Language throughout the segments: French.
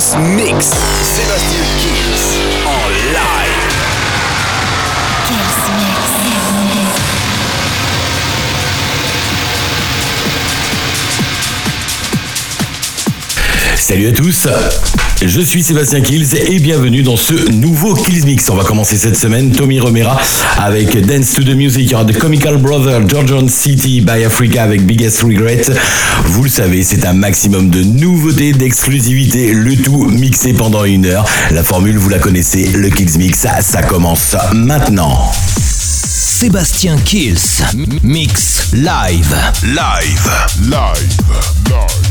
Kills Mix. Sébastien Kills en live. Kills Mix. Salut à tous, je suis Sébastien Kills et bienvenue dans ce nouveau Kills Mix. On va commencer cette semaine, Tommy Romera avec Dance to the Music, il y aura The Comical Brother, Georgian City by Africa avec Biggest Regret. Vous le savez, c'est un maximum de nouveautés, d'exclusivité, le tout mixé pendant une heure. La formule, vous la connaissez, le Kills Mix, ça, ça commence maintenant. Sébastien Kills. Mix live. Live. Live. Live.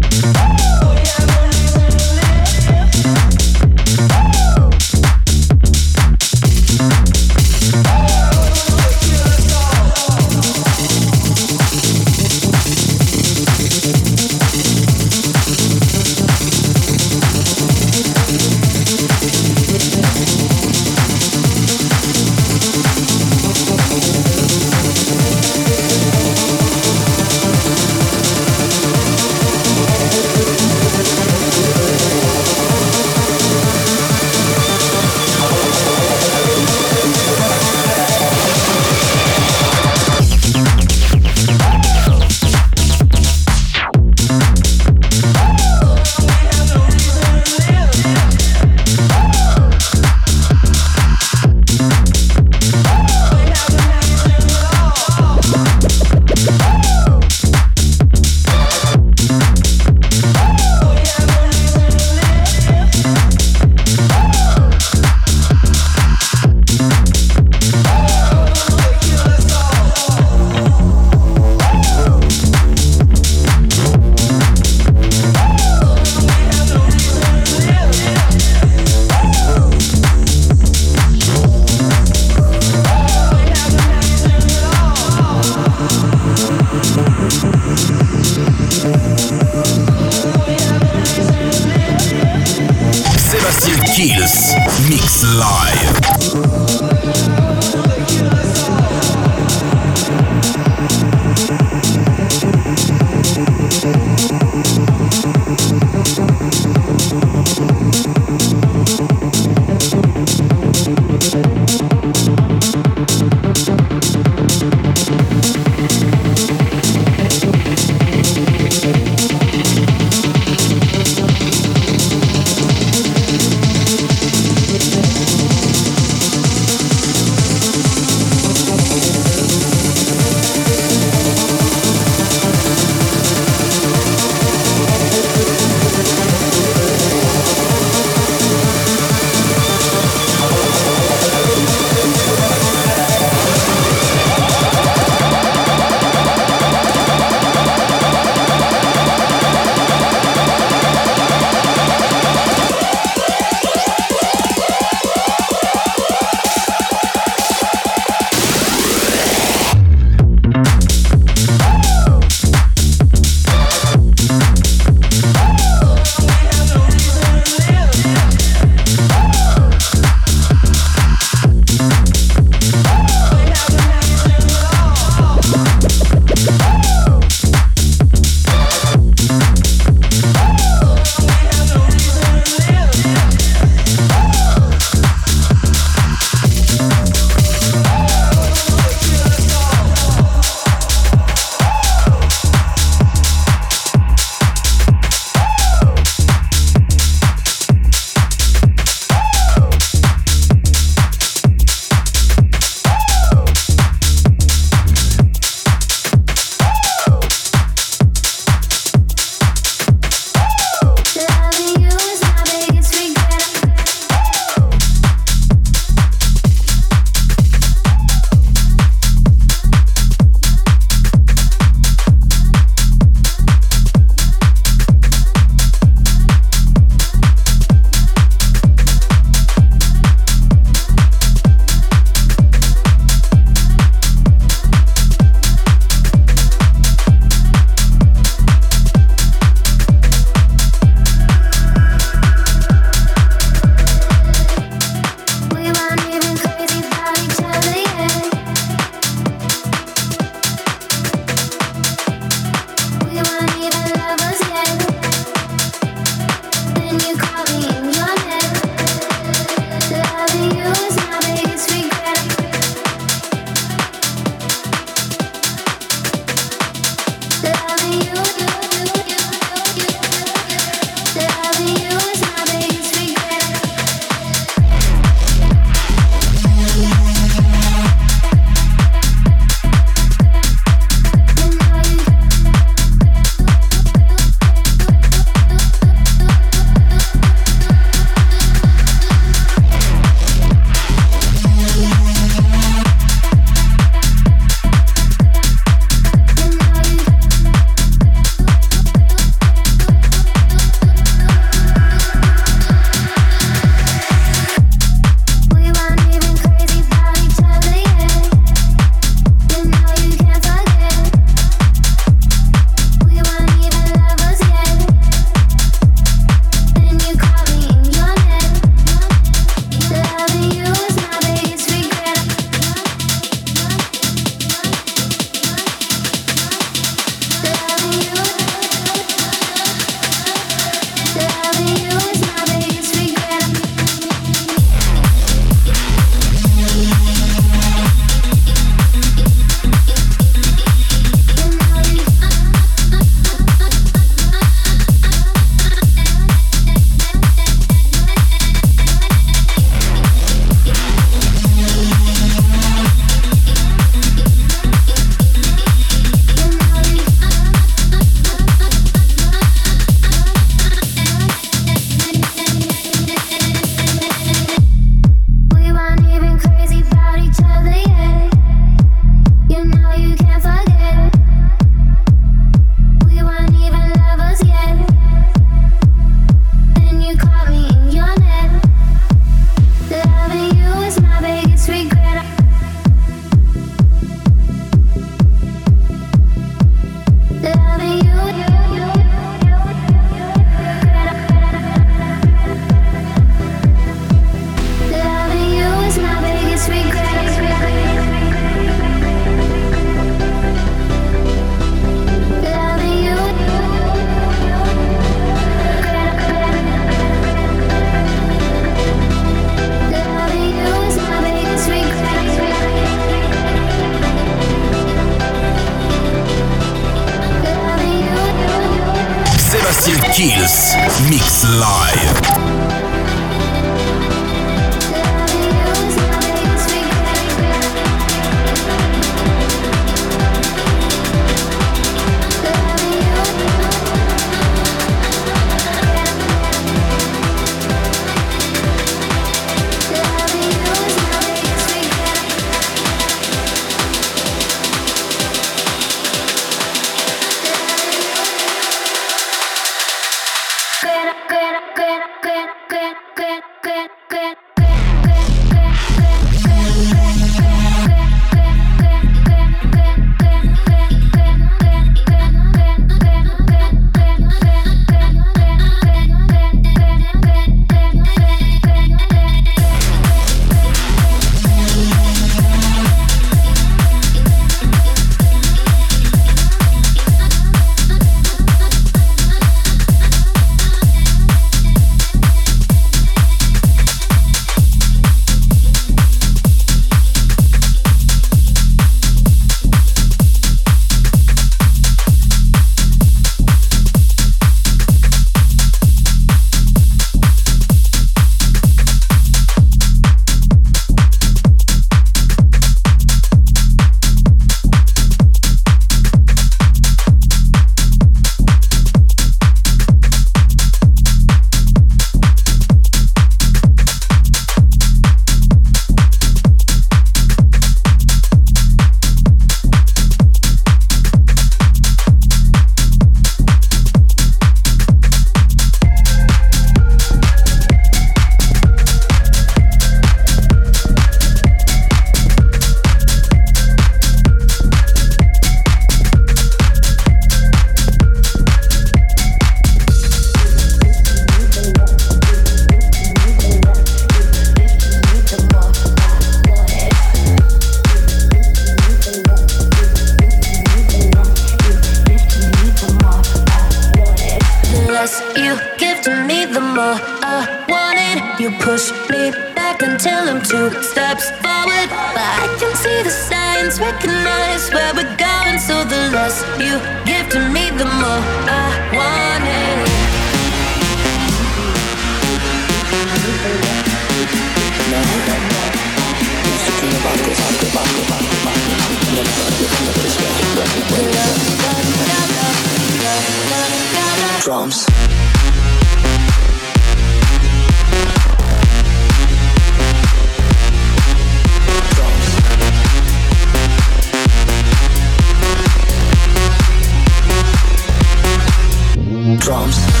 Drums.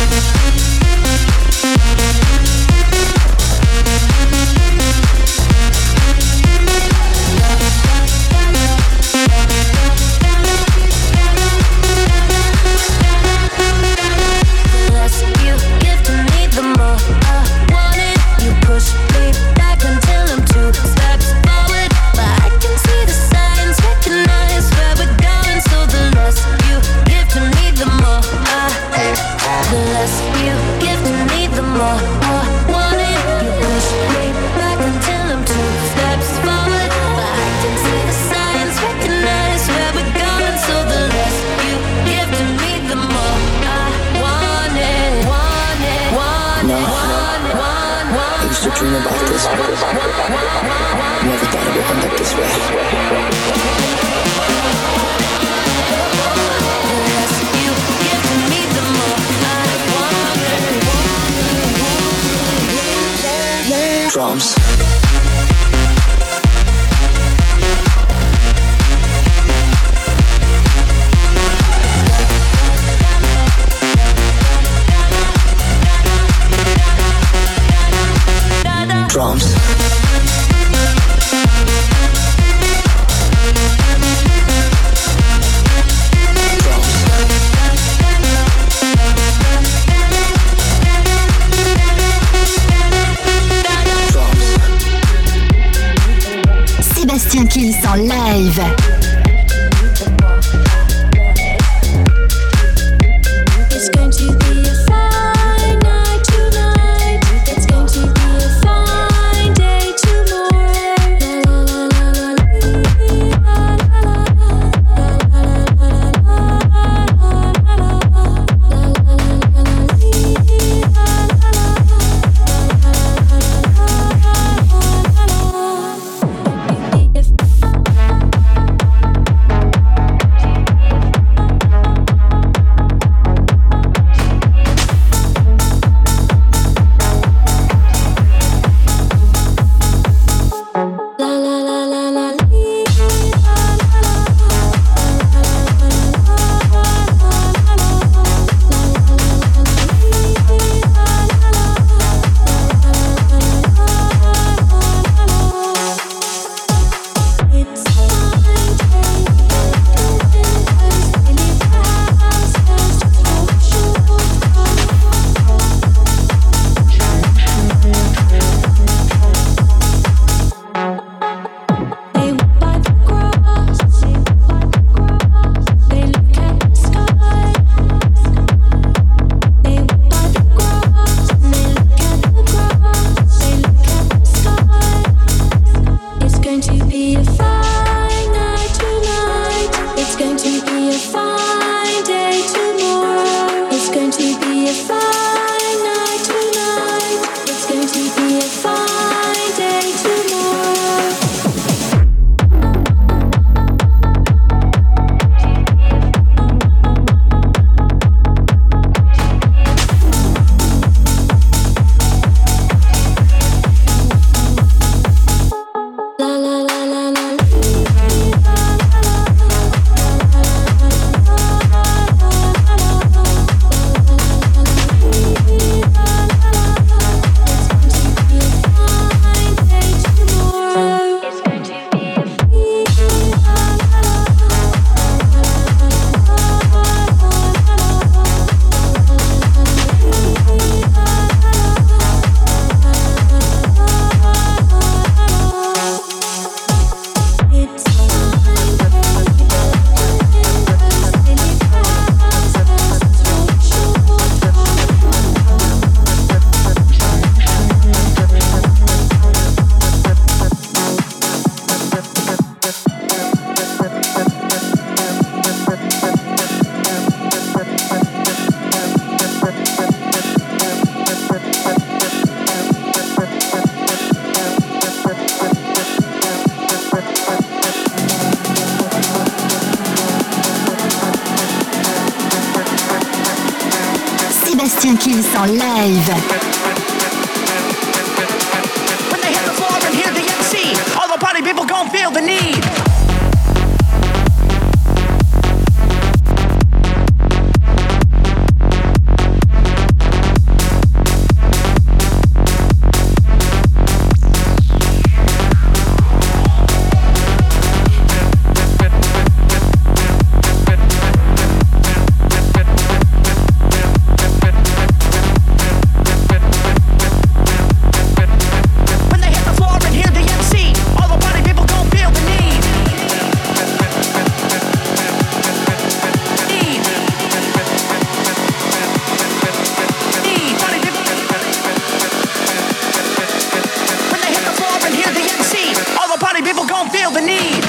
don't feel the need.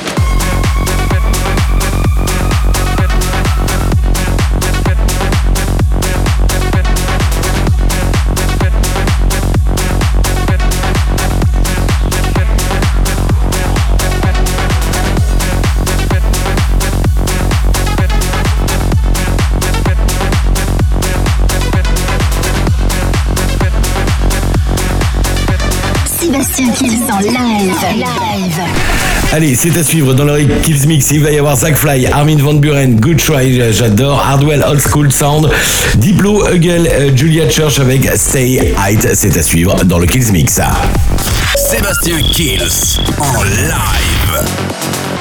Sébastien Kills en live. live. Allez, c'est à suivre dans le Kills Mix. Il va y avoir Zach Fly, Armin Van Buren, Good Try, j'adore, Hardwell, Old School Sound, Diplo, Hugel, euh, Julia Church avec Stay Height. C'est à suivre dans le Kills Mix. Sébastien Kills en live.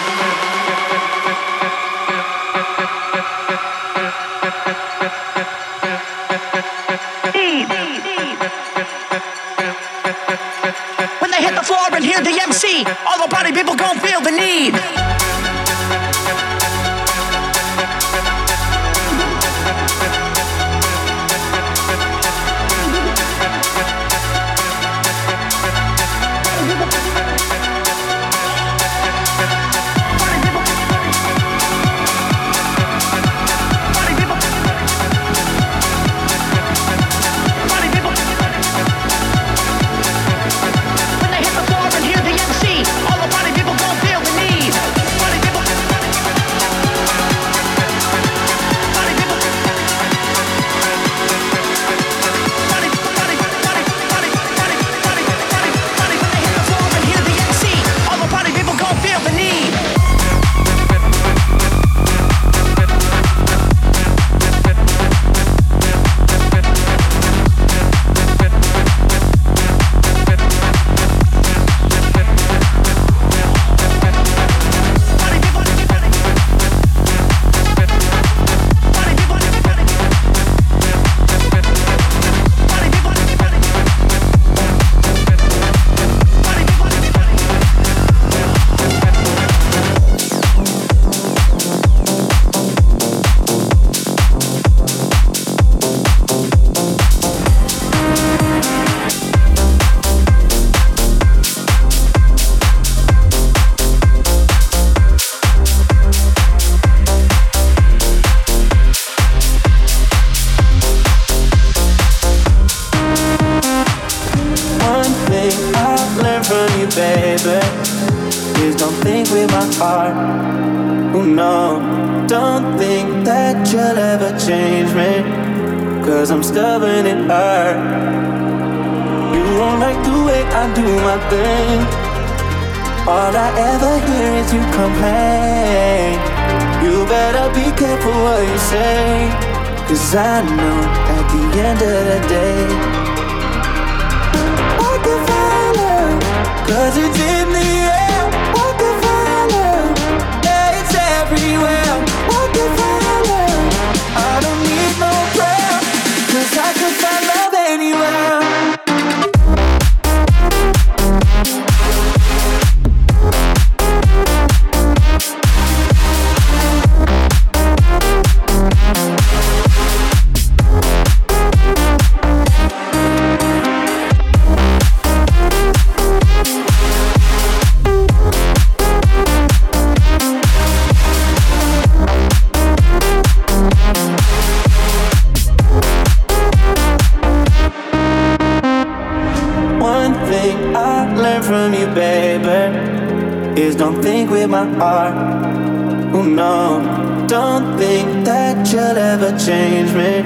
Oh no, don't think that you'll ever change me.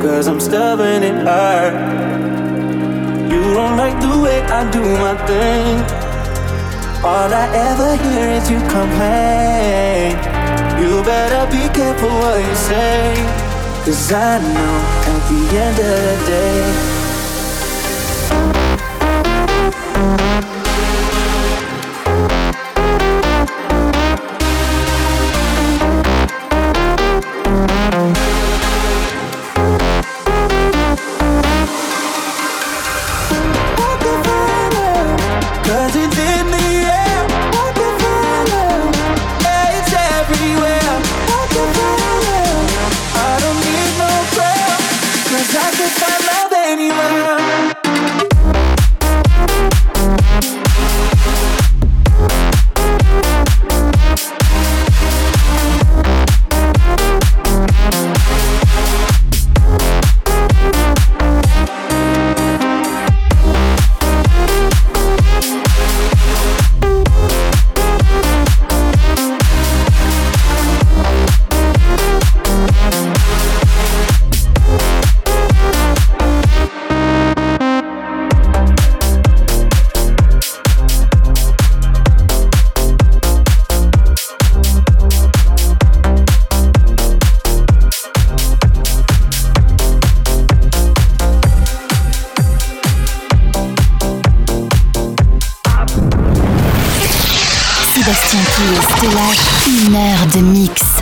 Cause I'm stubborn and hard. You don't like the way I do my thing. All I ever hear is you complain. You better be careful what you say. Cause I know at the end of the day. te lâche une heure de mix.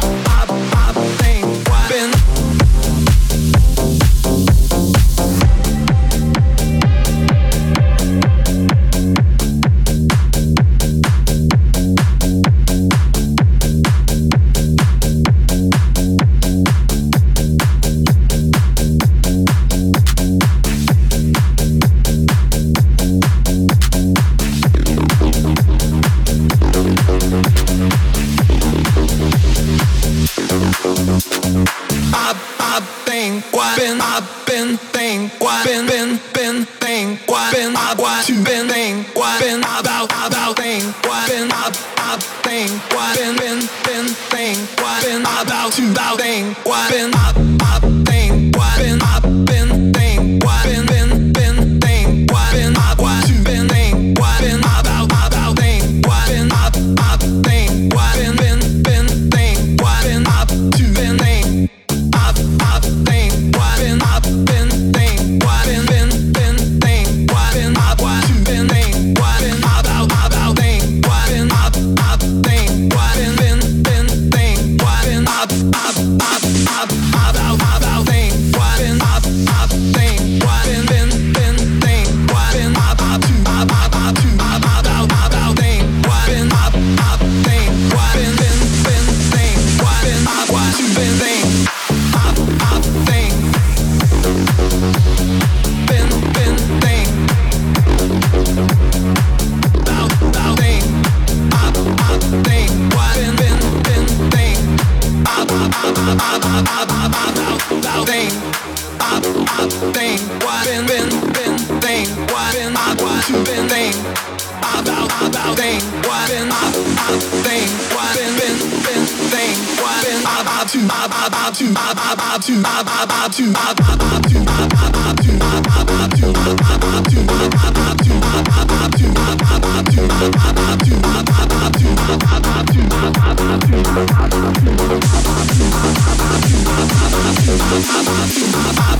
I'm not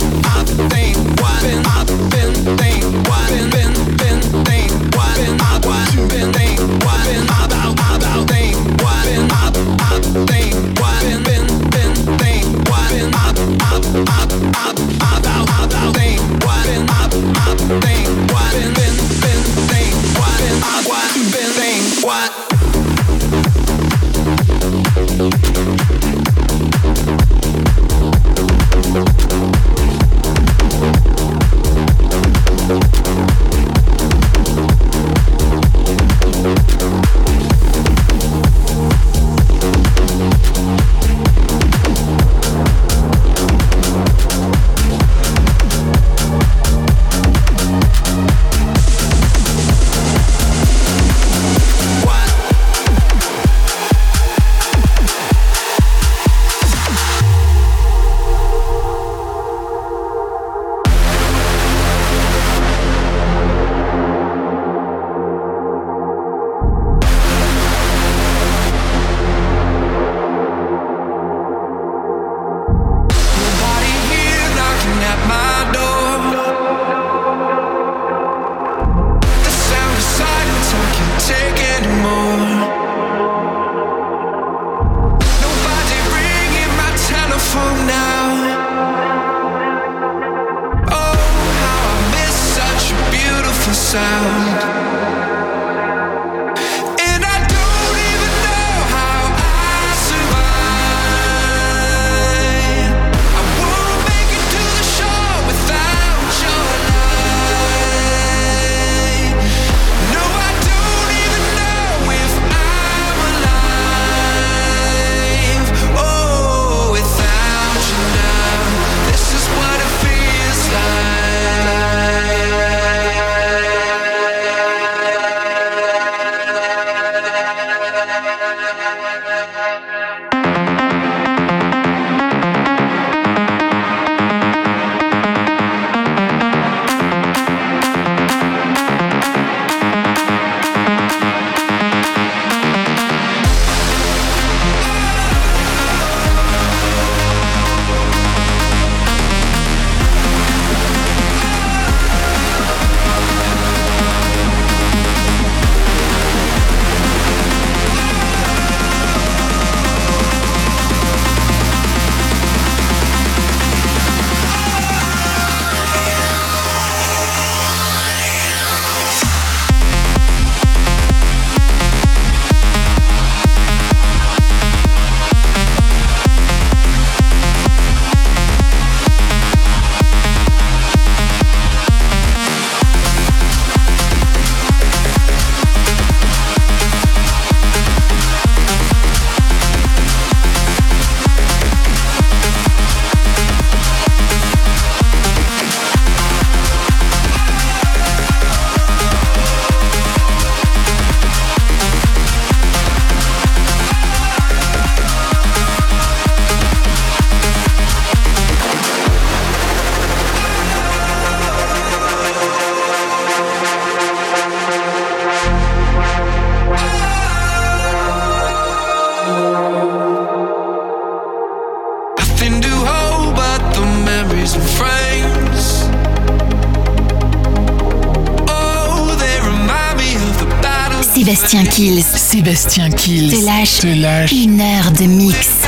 Sébastien Kills te lâche, te lâche une heure de mix.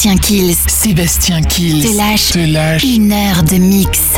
Sébastien Kills. Sébastien Kills. Te lâche, te lâche. une heure de mix.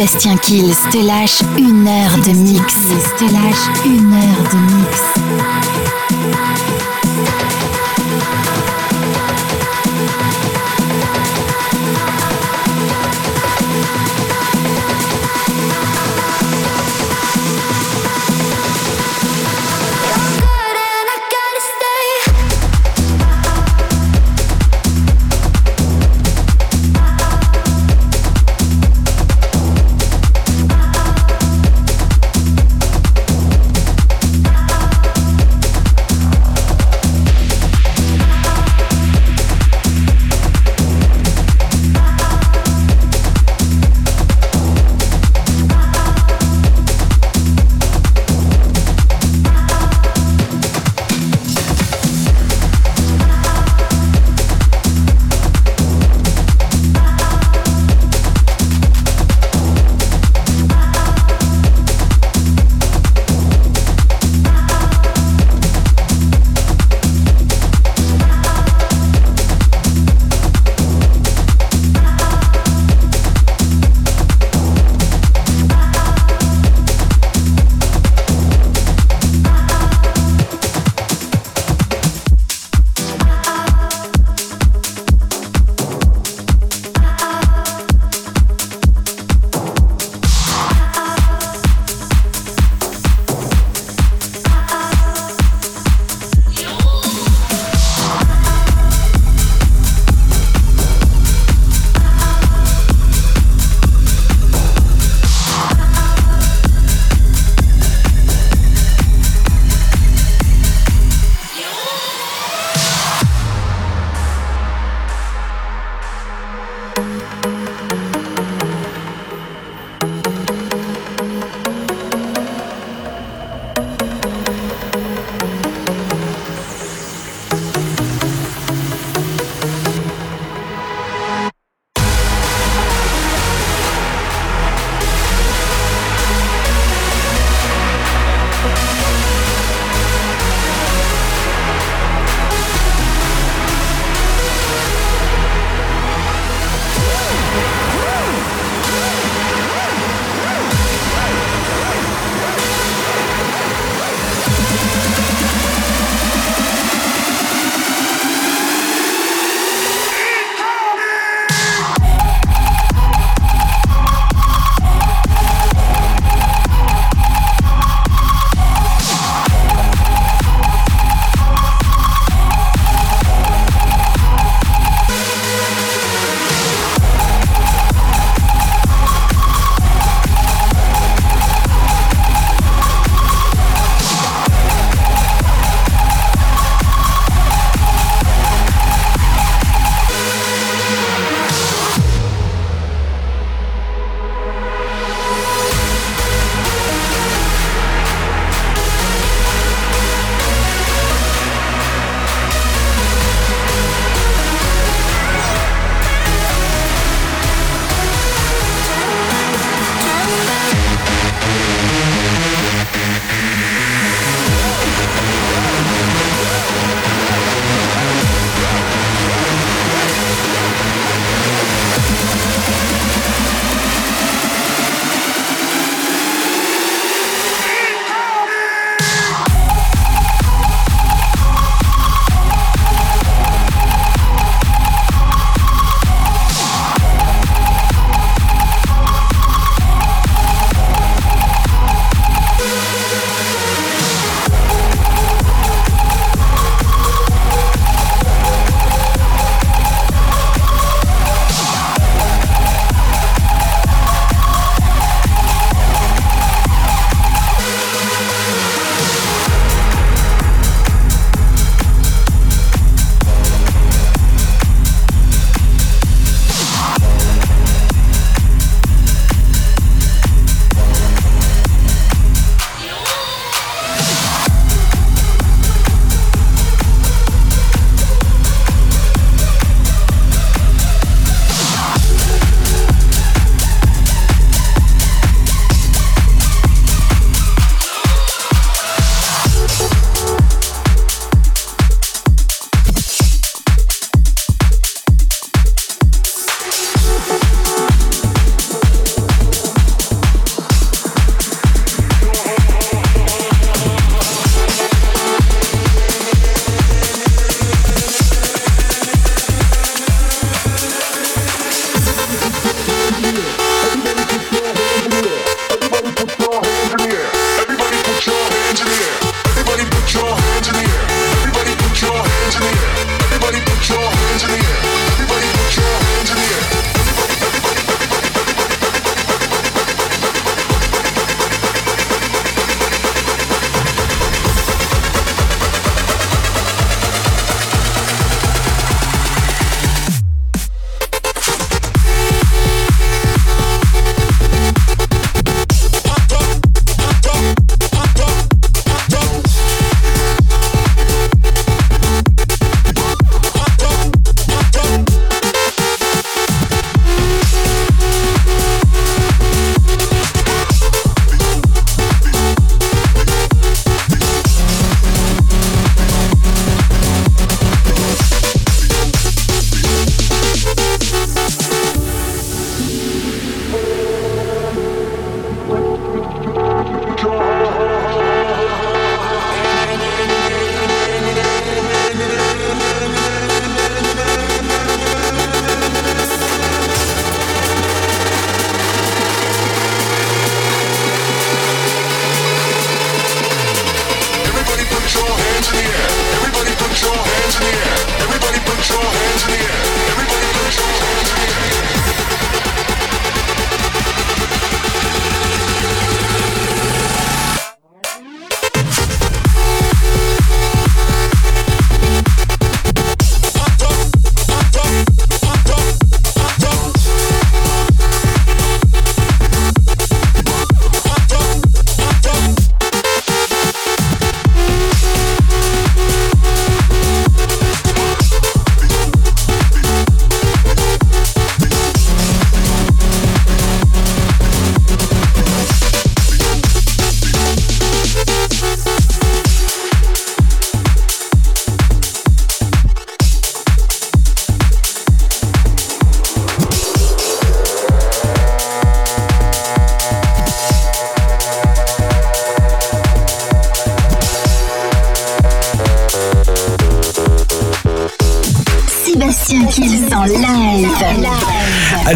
Sébastien Kills te lâche une heure de mix. Te lâche une heure de mix.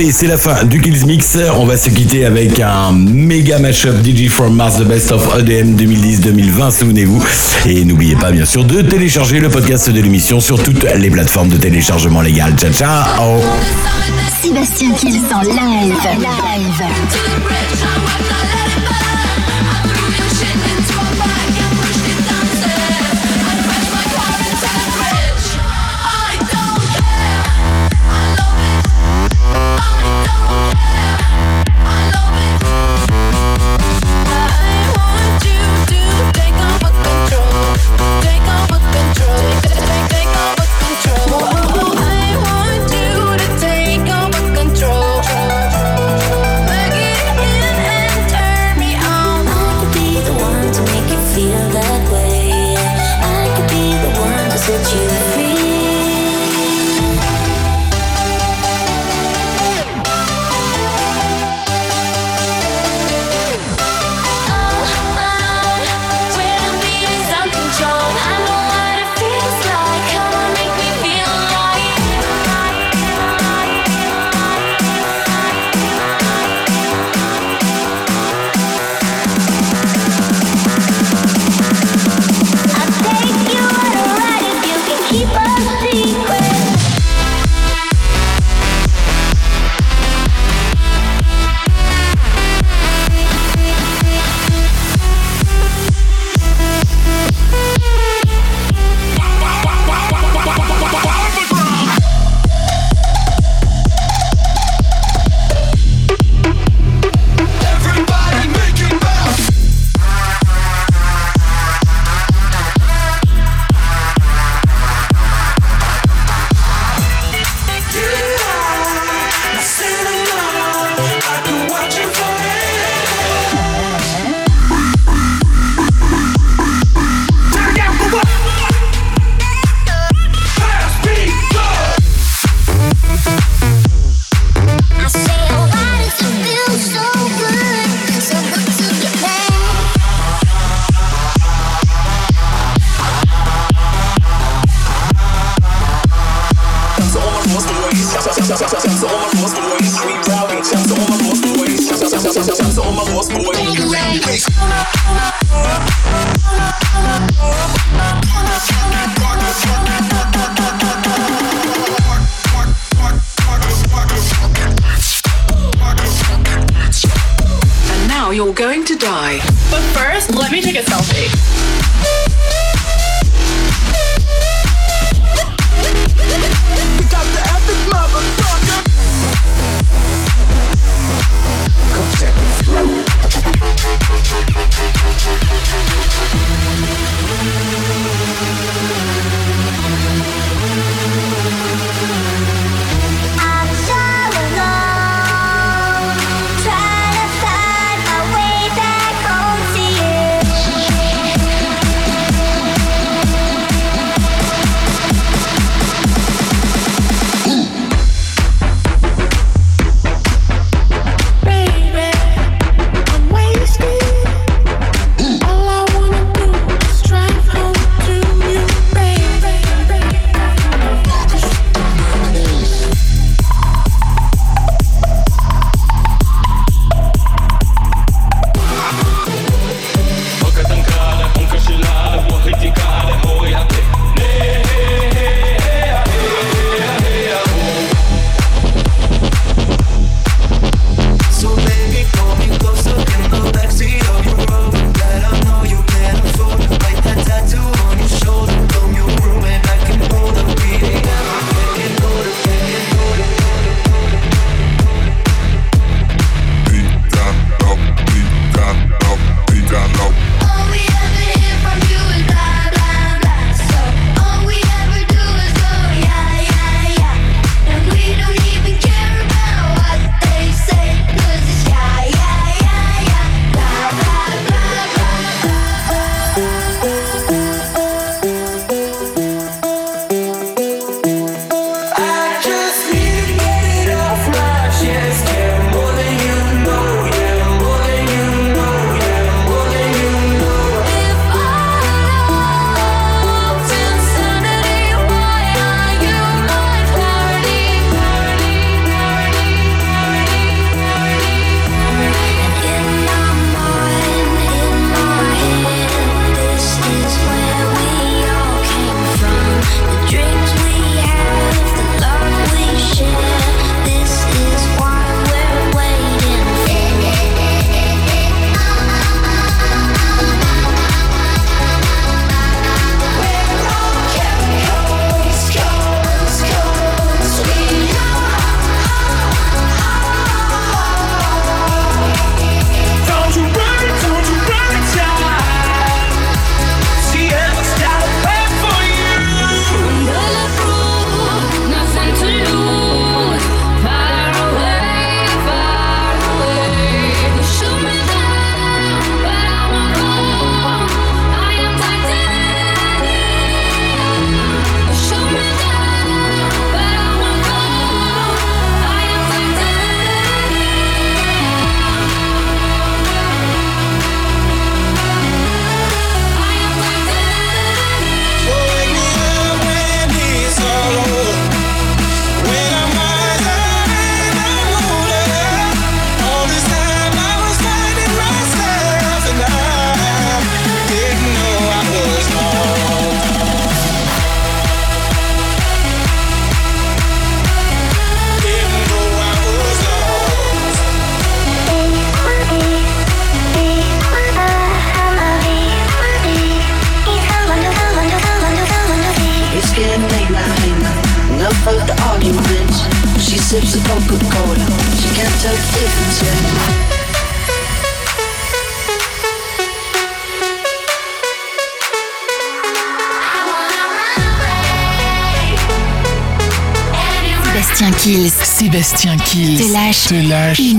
Allez, c'est la fin du Kills Mix. On va se quitter avec un méga mashup DJ from Mars, the best of EDM 2010-2020, souvenez-vous. Et n'oubliez pas, bien sûr, de télécharger le podcast de l'émission sur toutes les plateformes de téléchargement légal. Ciao, ciao Sébastien Kills en live. live. Sébastien Kills